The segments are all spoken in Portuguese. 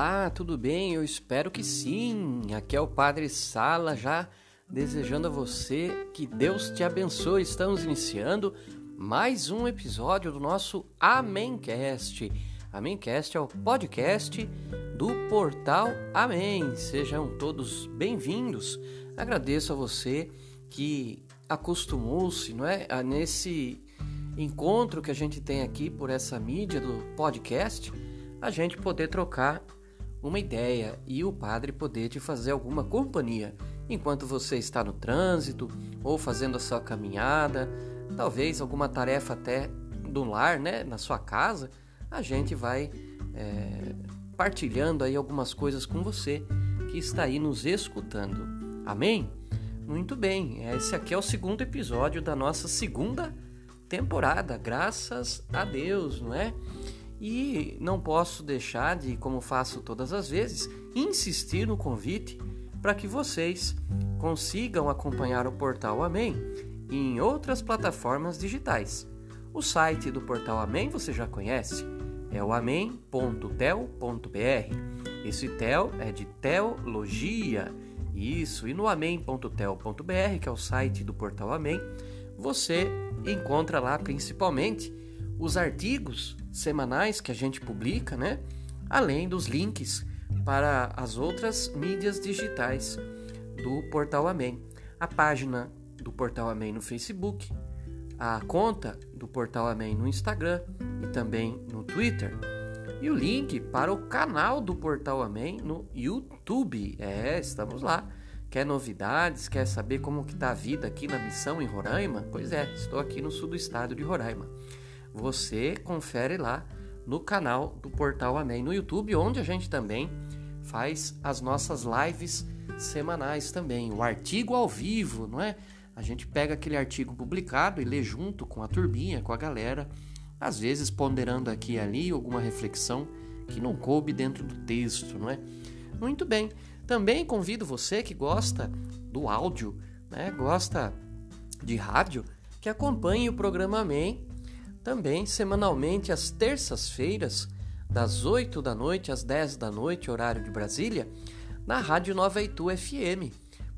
Olá, tudo bem? Eu espero que sim. Aqui é o Padre Sala, já desejando a você que Deus te abençoe. Estamos iniciando mais um episódio do nosso Amémcast. Amémcast é o podcast do portal Amém. Sejam todos bem-vindos. Agradeço a você que acostumou-se, não é, a nesse encontro que a gente tem aqui por essa mídia do podcast a gente poder trocar uma ideia e o padre poder te fazer alguma companhia enquanto você está no trânsito ou fazendo a sua caminhada, talvez alguma tarefa até do lar, né, na sua casa, a gente vai é, partilhando aí algumas coisas com você que está aí nos escutando. Amém? Muito bem, esse aqui é o segundo episódio da nossa segunda temporada, graças a Deus, não é? E não posso deixar de, como faço todas as vezes, insistir no convite para que vocês consigam acompanhar o Portal Amém em outras plataformas digitais. O site do Portal Amém você já conhece, é o amém.tel.br. Esse tel é de teologia. Isso, e no amém.tel.br, que é o site do Portal Amém, você encontra lá principalmente os artigos semanais que a gente publica, né? Além dos links para as outras mídias digitais do Portal Amém. A página do Portal Amém no Facebook, a conta do Portal Amém no Instagram e também no Twitter. E o link para o canal do Portal Amém no YouTube. É, estamos lá. Quer novidades? Quer saber como que está a vida aqui na missão em Roraima? Pois é, estou aqui no sul do estado de Roraima você confere lá no canal do Portal Amém no YouTube, onde a gente também faz as nossas lives semanais também, o artigo ao vivo, não é? A gente pega aquele artigo publicado e lê junto com a turbinha, com a galera, às vezes ponderando aqui e ali alguma reflexão que não coube dentro do texto, não é? Muito bem. Também convido você que gosta do áudio, né? Gosta de rádio, que acompanhe o programa Amém também semanalmente às terças-feiras, das 8 da noite às 10 da noite, horário de Brasília, na Rádio Nova Itu FM.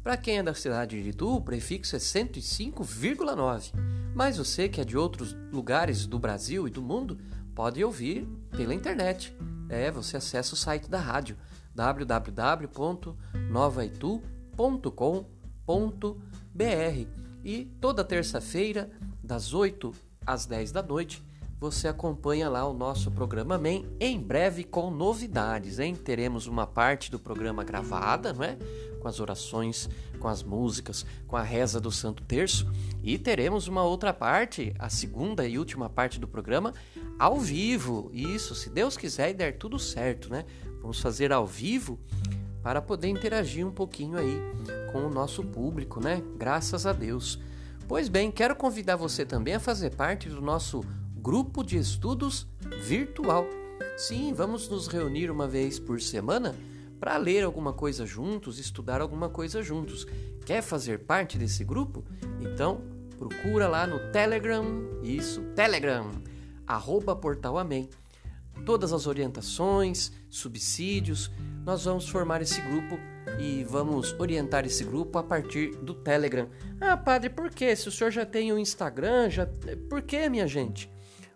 Para quem é da cidade de Itu, o prefixo é 105,9. Mas você que é de outros lugares do Brasil e do mundo, pode ouvir pela internet. É, você acessa o site da rádio www.novaitu.com.br e toda terça-feira, das 8 às 10 da noite, você acompanha lá o nosso programa MEM, em breve com novidades, hein? Teremos uma parte do programa gravada, não é? Com as orações, com as músicas, com a reza do Santo Terço, e teremos uma outra parte, a segunda e última parte do programa, ao vivo. Isso, se Deus quiser e der tudo certo, né? Vamos fazer ao vivo para poder interagir um pouquinho aí com o nosso público, né? Graças a Deus. Pois bem, quero convidar você também a fazer parte do nosso grupo de estudos virtual. Sim, vamos nos reunir uma vez por semana para ler alguma coisa juntos, estudar alguma coisa juntos. Quer fazer parte desse grupo? Então, procura lá no Telegram, isso, Telegram, arroba Portal Amém. Todas as orientações, subsídios, nós vamos formar esse grupo e vamos orientar esse grupo a partir do Telegram. Ah, padre, por quê? Se o senhor já tem o Instagram, já por que, minha gente?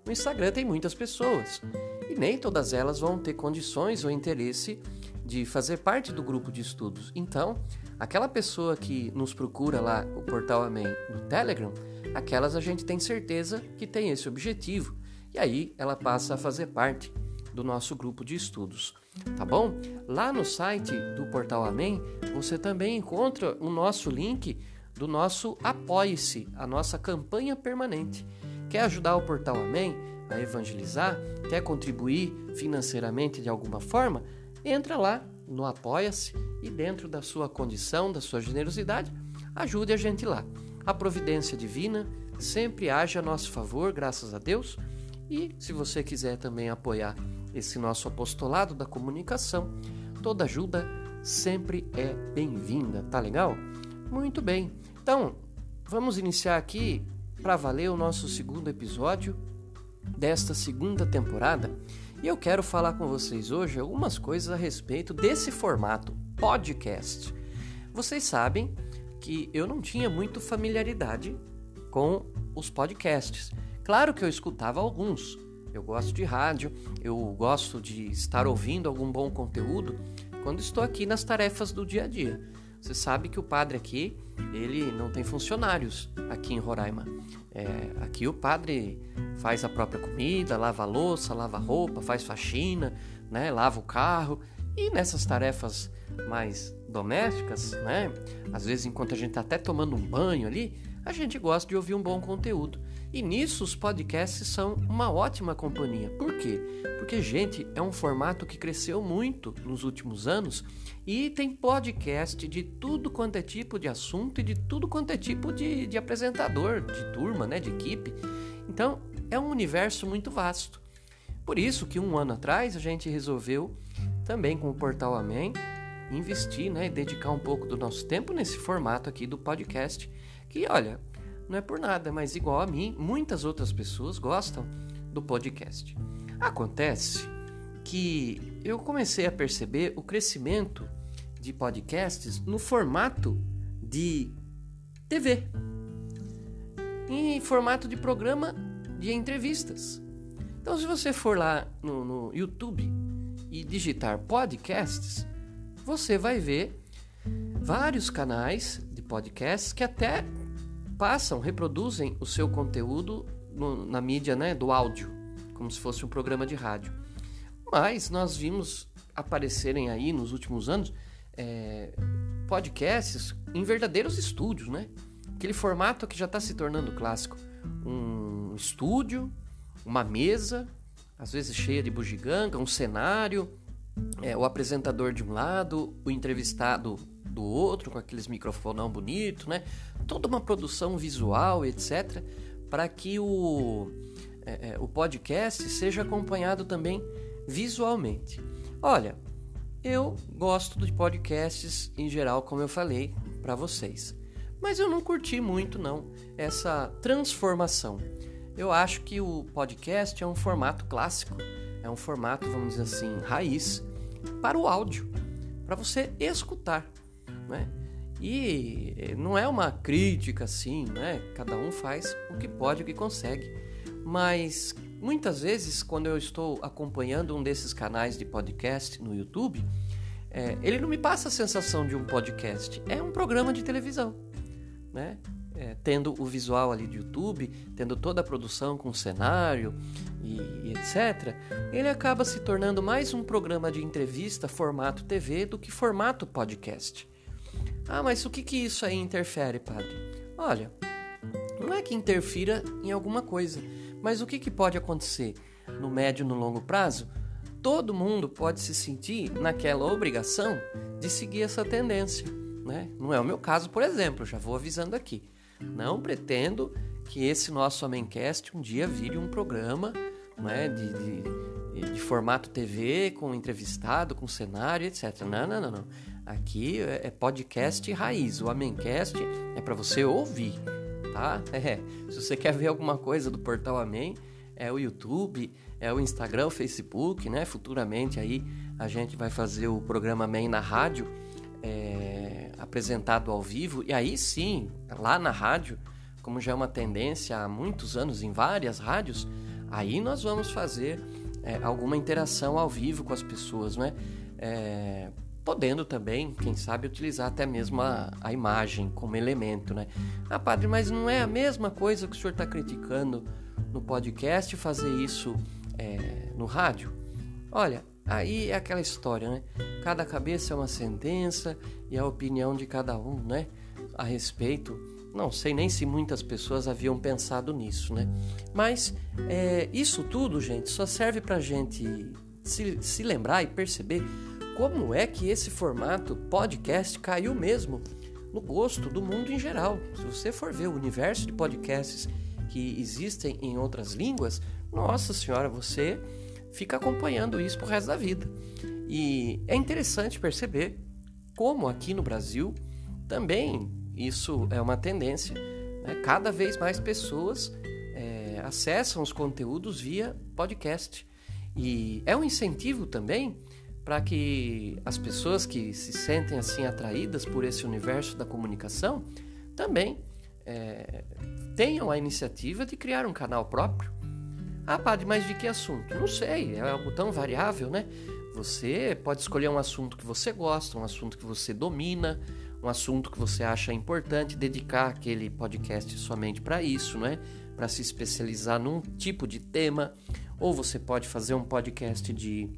O Instagram tem muitas pessoas e nem todas elas vão ter condições ou interesse de fazer parte do grupo de estudos. Então, aquela pessoa que nos procura lá, o portal Amém, no Telegram, aquelas a gente tem certeza que tem esse objetivo. E aí ela passa a fazer parte do nosso grupo de estudos, tá bom? Lá no site do Portal Amém, você também encontra o nosso link do nosso Apoie-se, a nossa campanha permanente. Quer ajudar o Portal Amém a evangelizar? Quer contribuir financeiramente de alguma forma? Entra lá no Apoia-se e dentro da sua condição, da sua generosidade, ajude a gente lá. A providência divina sempre age a nosso favor, graças a Deus. E se você quiser também apoiar esse nosso apostolado da comunicação, toda ajuda sempre é bem-vinda, tá legal? Muito bem. Então, vamos iniciar aqui para valer o nosso segundo episódio desta segunda temporada. E eu quero falar com vocês hoje algumas coisas a respeito desse formato podcast. Vocês sabem que eu não tinha muito familiaridade com os podcasts. Claro que eu escutava alguns. Eu gosto de rádio, eu gosto de estar ouvindo algum bom conteúdo quando estou aqui nas tarefas do dia a dia. Você sabe que o padre aqui, ele não tem funcionários aqui em Roraima. É, aqui o padre faz a própria comida, lava a louça, lava a roupa, faz faxina, né, lava o carro. E nessas tarefas mais domésticas, né, às vezes enquanto a gente está até tomando um banho ali, a gente gosta de ouvir um bom conteúdo. E nisso os podcasts são uma ótima companhia. Por quê? Porque, gente, é um formato que cresceu muito nos últimos anos e tem podcast de tudo quanto é tipo de assunto e de tudo quanto é tipo de, de apresentador, de turma, né, de equipe. Então, é um universo muito vasto. Por isso que um ano atrás a gente resolveu, também com o Portal Amém, investir né, e dedicar um pouco do nosso tempo nesse formato aqui do podcast. Que, olha, não é por nada, mas igual a mim, muitas outras pessoas gostam do podcast. Acontece que eu comecei a perceber o crescimento de podcasts no formato de TV, em formato de programa de entrevistas. Então, se você for lá no, no YouTube e digitar podcasts, você vai ver vários canais de podcasts que até passam, reproduzem o seu conteúdo no, na mídia né, do áudio, como se fosse um programa de rádio. Mas nós vimos aparecerem aí nos últimos anos é, podcasts em verdadeiros estúdios, né? Aquele formato que já está se tornando clássico. Um estúdio, uma mesa, às vezes cheia de bugiganga, um cenário, é, o apresentador de um lado, o entrevistado do outro, com aqueles microfonão bonito, né? Toda uma produção visual, etc., para que o, é, é, o podcast seja acompanhado também visualmente. Olha, eu gosto de podcasts em geral, como eu falei para vocês, mas eu não curti muito não essa transformação. Eu acho que o podcast é um formato clássico, é um formato, vamos dizer assim, raiz para o áudio, para você escutar né? E eh, não é uma crítica assim, né? Cada um faz o que pode, o que consegue. Mas muitas vezes, quando eu estou acompanhando um desses canais de podcast no YouTube, é, ele não me passa a sensação de um podcast, é um programa de televisão, né? É, tendo o visual ali do YouTube, tendo toda a produção com cenário e, e, etc., ele acaba se tornando mais um programa de entrevista formato TV do que formato podcast. Ah, mas o que, que isso aí interfere, padre? Olha, não é que interfira em alguma coisa, mas o que, que pode acontecer no médio e no longo prazo? Todo mundo pode se sentir naquela obrigação de seguir essa tendência. Né? Não é o meu caso, por exemplo, já vou avisando aqui. Não pretendo que esse nosso Amencast um dia vire um programa né, de, de, de formato TV, com entrevistado, com cenário, etc. Não, não, não, não. Aqui é, é podcast raiz. O Amencast é para você ouvir, tá? É. Se você quer ver alguma coisa do Portal Amém, é o YouTube, é o Instagram, o Facebook, né? Futuramente aí a gente vai fazer o programa Amém na rádio, é, apresentado ao vivo. E aí sim, lá na rádio, como já é uma tendência há muitos anos em várias rádios, aí nós vamos fazer é, alguma interação ao vivo com as pessoas, né? É, podendo também, quem sabe, utilizar até mesmo a, a imagem como elemento, né? Ah, padre, mas não é a mesma coisa que o senhor está criticando no podcast fazer isso é, no rádio? Olha, aí é aquela história, né? Cada cabeça é uma sentença e a opinião de cada um, né? A respeito. Não sei nem se muitas pessoas haviam pensado nisso, né? Mas é, isso tudo, gente, só serve para gente se, se lembrar e perceber como é que esse formato podcast caiu mesmo no gosto do mundo em geral. Se você for ver o universo de podcasts que existem em outras línguas, nossa senhora, você fica acompanhando isso pro resto da vida. E é interessante perceber como aqui no Brasil também isso é uma tendência. Né? Cada vez mais pessoas é, acessam os conteúdos via podcast. E é um incentivo também para que as pessoas que se sentem assim atraídas por esse universo da comunicação também é, tenham a iniciativa de criar um canal próprio. Ah, padre, mas de que assunto? Não sei, é algo tão variável, né? Você pode escolher um assunto que você gosta, um assunto que você domina, um assunto que você acha importante, dedicar aquele podcast somente para isso, não é? Para se especializar num tipo de tema, ou você pode fazer um podcast de,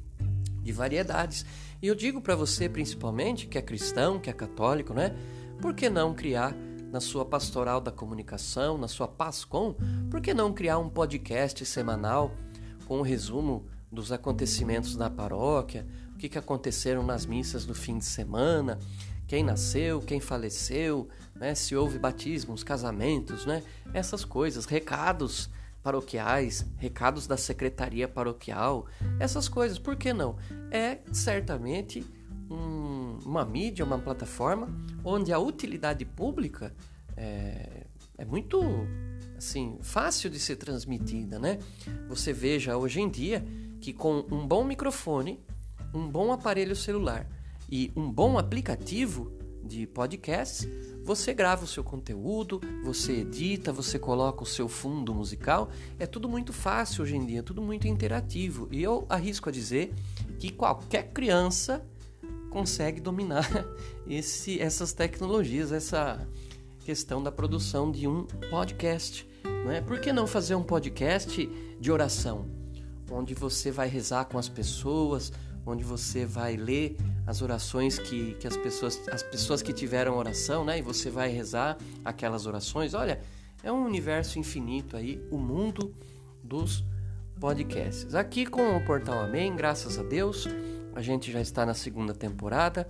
de variedades. E eu digo para você, principalmente, que é cristão, que é católico, né? Por que não criar na sua pastoral da comunicação, na sua PASCOM, por que não criar um podcast semanal com um resumo dos acontecimentos da paróquia, o que, que aconteceram nas missas do fim de semana, quem nasceu, quem faleceu, né, se houve batismos, casamentos, né, essas coisas, recados paroquiais, recados da secretaria paroquial, essas coisas, por que não? É certamente um, uma mídia, uma plataforma onde a utilidade pública é, é muito assim fácil de ser transmitida, né? Você veja hoje em dia que com um bom microfone, um bom aparelho celular e um bom aplicativo de podcast, você grava o seu conteúdo, você edita, você coloca o seu fundo musical. É tudo muito fácil hoje em dia, tudo muito interativo. E eu arrisco a dizer que qualquer criança consegue dominar esse, essas tecnologias, essa questão da produção de um podcast. Não é? Por que não fazer um podcast de oração? Onde você vai rezar com as pessoas, onde você vai ler as orações que, que as pessoas as pessoas que tiveram oração, né? E você vai rezar aquelas orações. Olha, é um universo infinito aí, o mundo dos podcasts. Aqui com o Portal Amém, graças a Deus, a gente já está na segunda temporada.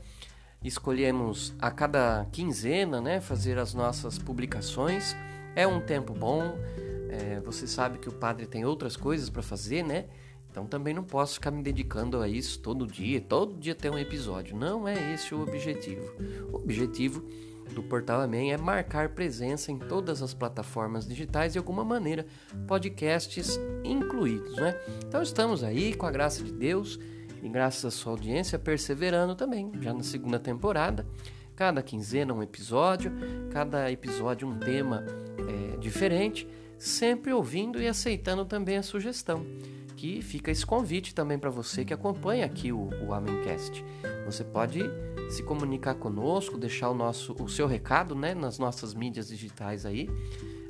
Escolhemos a cada quinzena, né, fazer as nossas publicações. É um tempo bom. É, você sabe que o padre tem outras coisas para fazer, né? Então também não posso ficar me dedicando a isso todo dia, todo dia ter um episódio. Não é esse o objetivo. O objetivo do Portal Amém é marcar presença em todas as plataformas digitais de alguma maneira, podcasts incluídos, né? Então estamos aí com a graça de Deus e graças à sua audiência perseverando também, já na segunda temporada. Cada quinzena um episódio, cada episódio um tema é, diferente, sempre ouvindo e aceitando também a sugestão que fica esse convite também para você que acompanha aqui o, o Amencast. Você pode se comunicar conosco, deixar o nosso o seu recado né, nas nossas mídias digitais aí,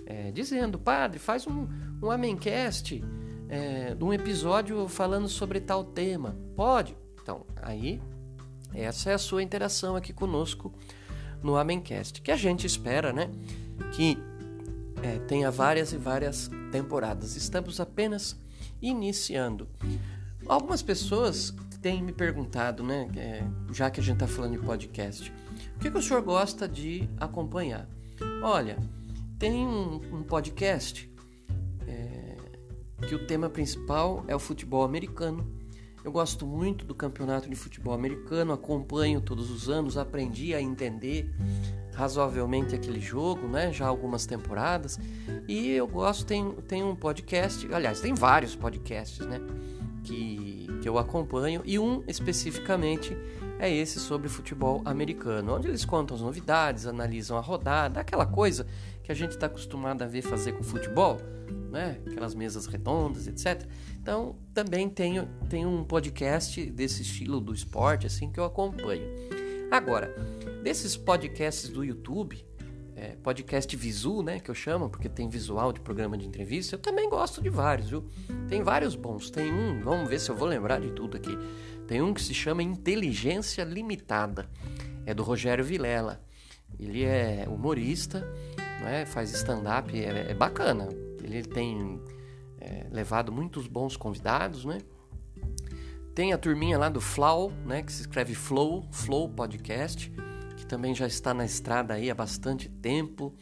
é, dizendo, padre, faz um, um Amencast, é, um episódio falando sobre tal tema. Pode? Então, aí, essa é a sua interação aqui conosco no Amencast, que a gente espera, né? Que é, tenha várias e várias temporadas. Estamos apenas iniciando. Algumas pessoas têm me perguntado, né, é, já que a gente está falando de podcast, o que, que, o senhor gosta de acompanhar? Olha, tem um, um podcast é, que o tema principal é o futebol americano. Eu gosto muito do campeonato de futebol americano, acompanho todos os anos, aprendi a entender razoavelmente aquele jogo, né? Já algumas temporadas. E eu gosto, tem, tem um podcast, aliás, tem vários podcasts, né? Que, que eu acompanho. E um especificamente é esse sobre futebol americano, onde eles contam as novidades, analisam a rodada, aquela coisa que a gente está acostumado a ver fazer com futebol, né? Aquelas mesas redondas, etc. Então, também tenho, tenho um podcast desse estilo do esporte, assim, que eu acompanho. Agora, desses podcasts do YouTube, é, podcast visu, né, que eu chamo, porque tem visual de programa de entrevista, eu também gosto de vários, viu? Tem vários bons. Tem um, vamos ver se eu vou lembrar de tudo aqui. Tem um que se chama Inteligência Limitada. É do Rogério Vilela. Ele é humorista, né, faz stand-up, é, é, bacana. Ele tem é, levado muitos bons convidados, né? Tem a turminha lá do Flow, né, que se escreve Flow, Flow Podcast, que também já está na estrada aí há bastante tempo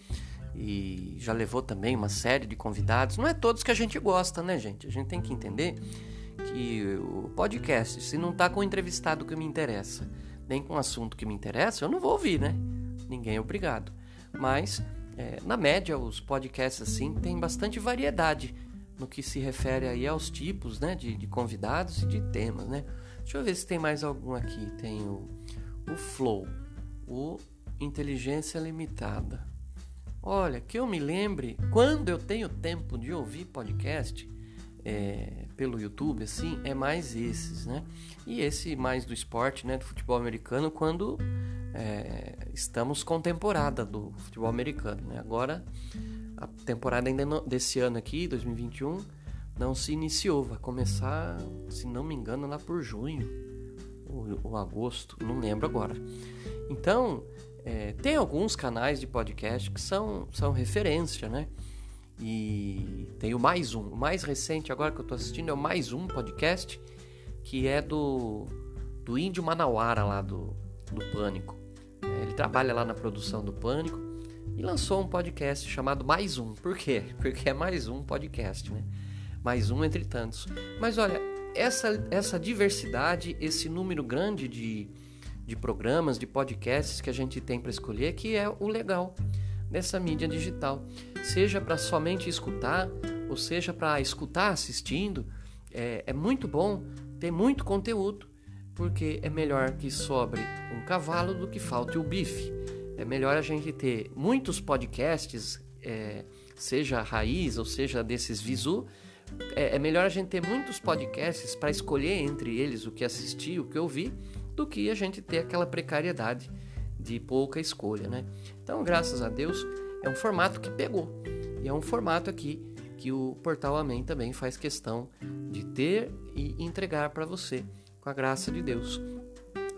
e já levou também uma série de convidados. Não é todos que a gente gosta, né, gente? A gente tem que entender que o podcast, se não está com o entrevistado que me interessa, nem com o assunto que me interessa, eu não vou ouvir, né? Ninguém é obrigado. Mas, é, na média, os podcasts assim têm bastante variedade no que se refere aí aos tipos né, de, de convidados e de temas. Né? Deixa eu ver se tem mais algum aqui. Tem o, o Flow, o Inteligência Limitada. Olha, que eu me lembre, quando eu tenho tempo de ouvir podcast é, pelo YouTube, assim, é mais esses, né? E esse mais do esporte, né, do futebol americano, quando é, estamos com temporada do futebol americano, né? Agora a temporada ainda desse ano aqui, 2021, não se iniciou. Vai começar, se não me engano, lá por junho ou, ou agosto, não lembro agora. Então, é, tem alguns canais de podcast que são, são referência, né? E tem o Mais Um. O mais recente agora que eu estou assistindo é o Mais Um podcast, que é do, do Índio Manauara lá do, do Pânico. É, ele trabalha lá na produção do Pânico e lançou um podcast chamado Mais Um. Por quê? Porque é mais um podcast, né? Mais um entre tantos. Mas olha, essa, essa diversidade, esse número grande de, de programas, de podcasts que a gente tem para escolher, que é o legal dessa mídia digital. Seja para somente escutar, ou seja para escutar assistindo, é, é muito bom ter muito conteúdo, porque é melhor que sobre um cavalo do que falte o bife. É melhor a gente ter muitos podcasts, é, seja raiz ou seja desses visu. É, é melhor a gente ter muitos podcasts para escolher entre eles o que assistir, o que ouvir, do que a gente ter aquela precariedade de pouca escolha, né? Então, graças a Deus, é um formato que pegou. E é um formato aqui que o Portal Amém também faz questão de ter e entregar para você, com a graça de Deus.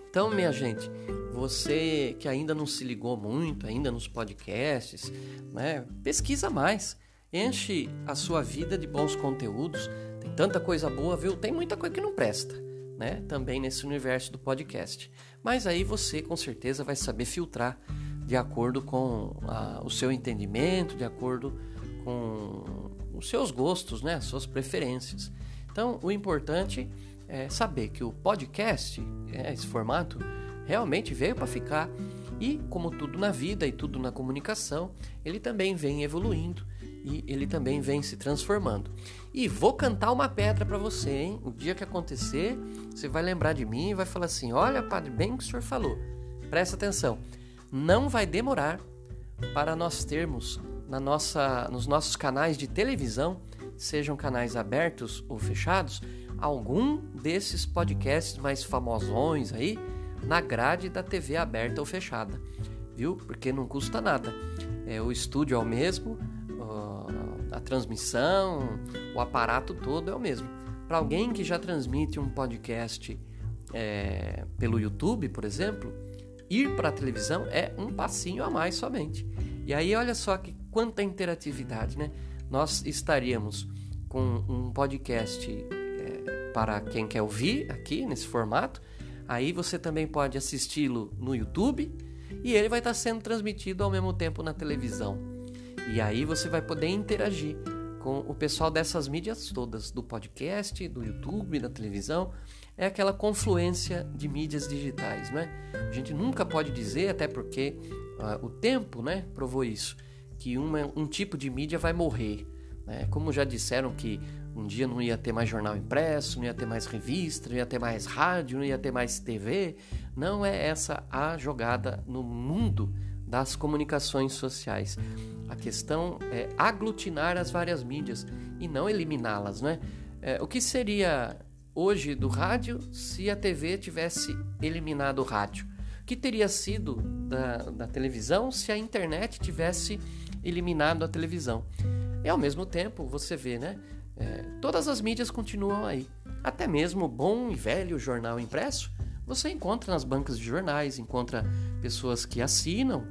Então, minha gente, você que ainda não se ligou muito, ainda nos podcasts, né, pesquisa mais. Enche a sua vida de bons conteúdos. Tem tanta coisa boa, viu? Tem muita coisa que não presta, né? Também nesse universo do podcast. Mas aí você com certeza vai saber filtrar de acordo com a, o seu entendimento, de acordo com os seus gostos, né? As suas preferências. Então, o importante é saber que o podcast, é, esse formato, realmente veio para ficar. E, como tudo na vida e tudo na comunicação, ele também vem evoluindo e ele também vem se transformando. E vou cantar uma pedra para você, hein? O dia que acontecer, você vai lembrar de mim e vai falar assim: Olha, padre, bem que o senhor falou. Presta atenção. Não vai demorar para nós termos na nossa, nos nossos canais de televisão, sejam canais abertos ou fechados, algum desses podcasts mais famosões aí na grade da TV aberta ou fechada, viu? Porque não custa nada. É, o estúdio é o mesmo, a transmissão, o aparato todo é o mesmo. Para alguém que já transmite um podcast é, pelo YouTube, por exemplo, ir para a televisão é um passinho a mais somente. E aí olha só que quanta interatividade, né? Nós estaríamos com um podcast para quem quer ouvir aqui nesse formato Aí você também pode assisti-lo no YouTube e ele vai estar sendo transmitido ao mesmo tempo na televisão. E aí você vai poder interagir com o pessoal dessas mídias todas, do podcast, do YouTube, da televisão. É aquela confluência de mídias digitais, não é? A gente nunca pode dizer, até porque uh, o tempo né, provou isso, que uma, um tipo de mídia vai morrer. Né? Como já disseram que um dia não ia ter mais jornal impresso, não ia ter mais revista, não ia ter mais rádio, não ia ter mais TV. Não é essa a jogada no mundo das comunicações sociais. A questão é aglutinar as várias mídias e não eliminá-las, né? É, o que seria hoje do rádio se a TV tivesse eliminado o rádio? O que teria sido da, da televisão se a internet tivesse eliminado a televisão? E ao mesmo tempo, você vê, né? É, todas as mídias continuam aí. Até mesmo o bom e velho jornal impresso, você encontra nas bancas de jornais, encontra pessoas que assinam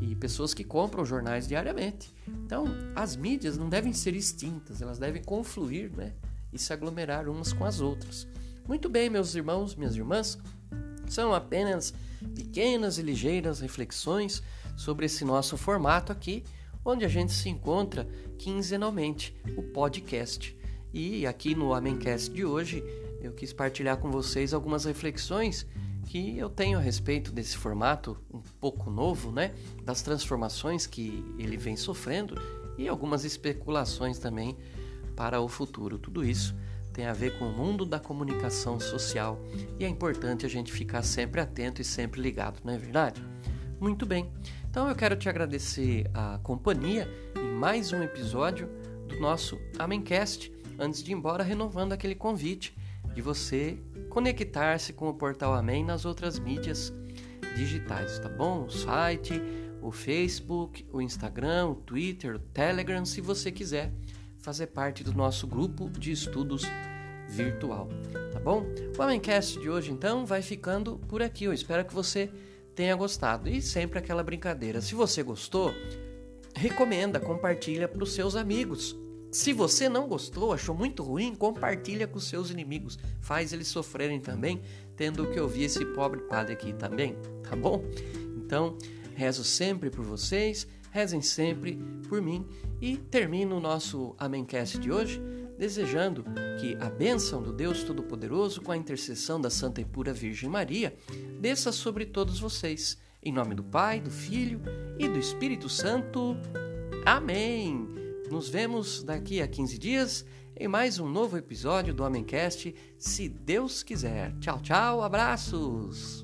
e pessoas que compram jornais diariamente. Então, as mídias não devem ser extintas, elas devem confluir né, e se aglomerar umas com as outras. Muito bem, meus irmãos, minhas irmãs, são apenas pequenas e ligeiras reflexões sobre esse nosso formato aqui onde a gente se encontra quinzenalmente, o podcast. E aqui no Amencast de hoje, eu quis partilhar com vocês algumas reflexões que eu tenho a respeito desse formato um pouco novo, né? Das transformações que ele vem sofrendo e algumas especulações também para o futuro. Tudo isso tem a ver com o mundo da comunicação social e é importante a gente ficar sempre atento e sempre ligado, não é verdade? Muito bem. Então eu quero te agradecer a companhia em mais um episódio do nosso Amencast. Antes de ir embora, renovando aquele convite de você conectar-se com o portal Amém nas outras mídias digitais, tá bom? O site, o Facebook, o Instagram, o Twitter, o Telegram, se você quiser fazer parte do nosso grupo de estudos virtual, tá bom? O Amencast de hoje então vai ficando por aqui. Eu espero que você tenha gostado e sempre aquela brincadeira. Se você gostou, recomenda, compartilha para os seus amigos. Se você não gostou, achou muito ruim, compartilha com seus inimigos. Faz eles sofrerem também, tendo que ouvir esse pobre padre aqui também, tá bom? Então, rezo sempre por vocês, rezem sempre por mim e termino o nosso Amencast de hoje desejando que a bênção do Deus Todo-Poderoso, com a intercessão da Santa e Pura Virgem Maria, desça sobre todos vocês. Em nome do Pai, do Filho e do Espírito Santo. Amém! Nos vemos daqui a 15 dias em mais um novo episódio do Homemcast, se Deus quiser. Tchau, tchau, abraços!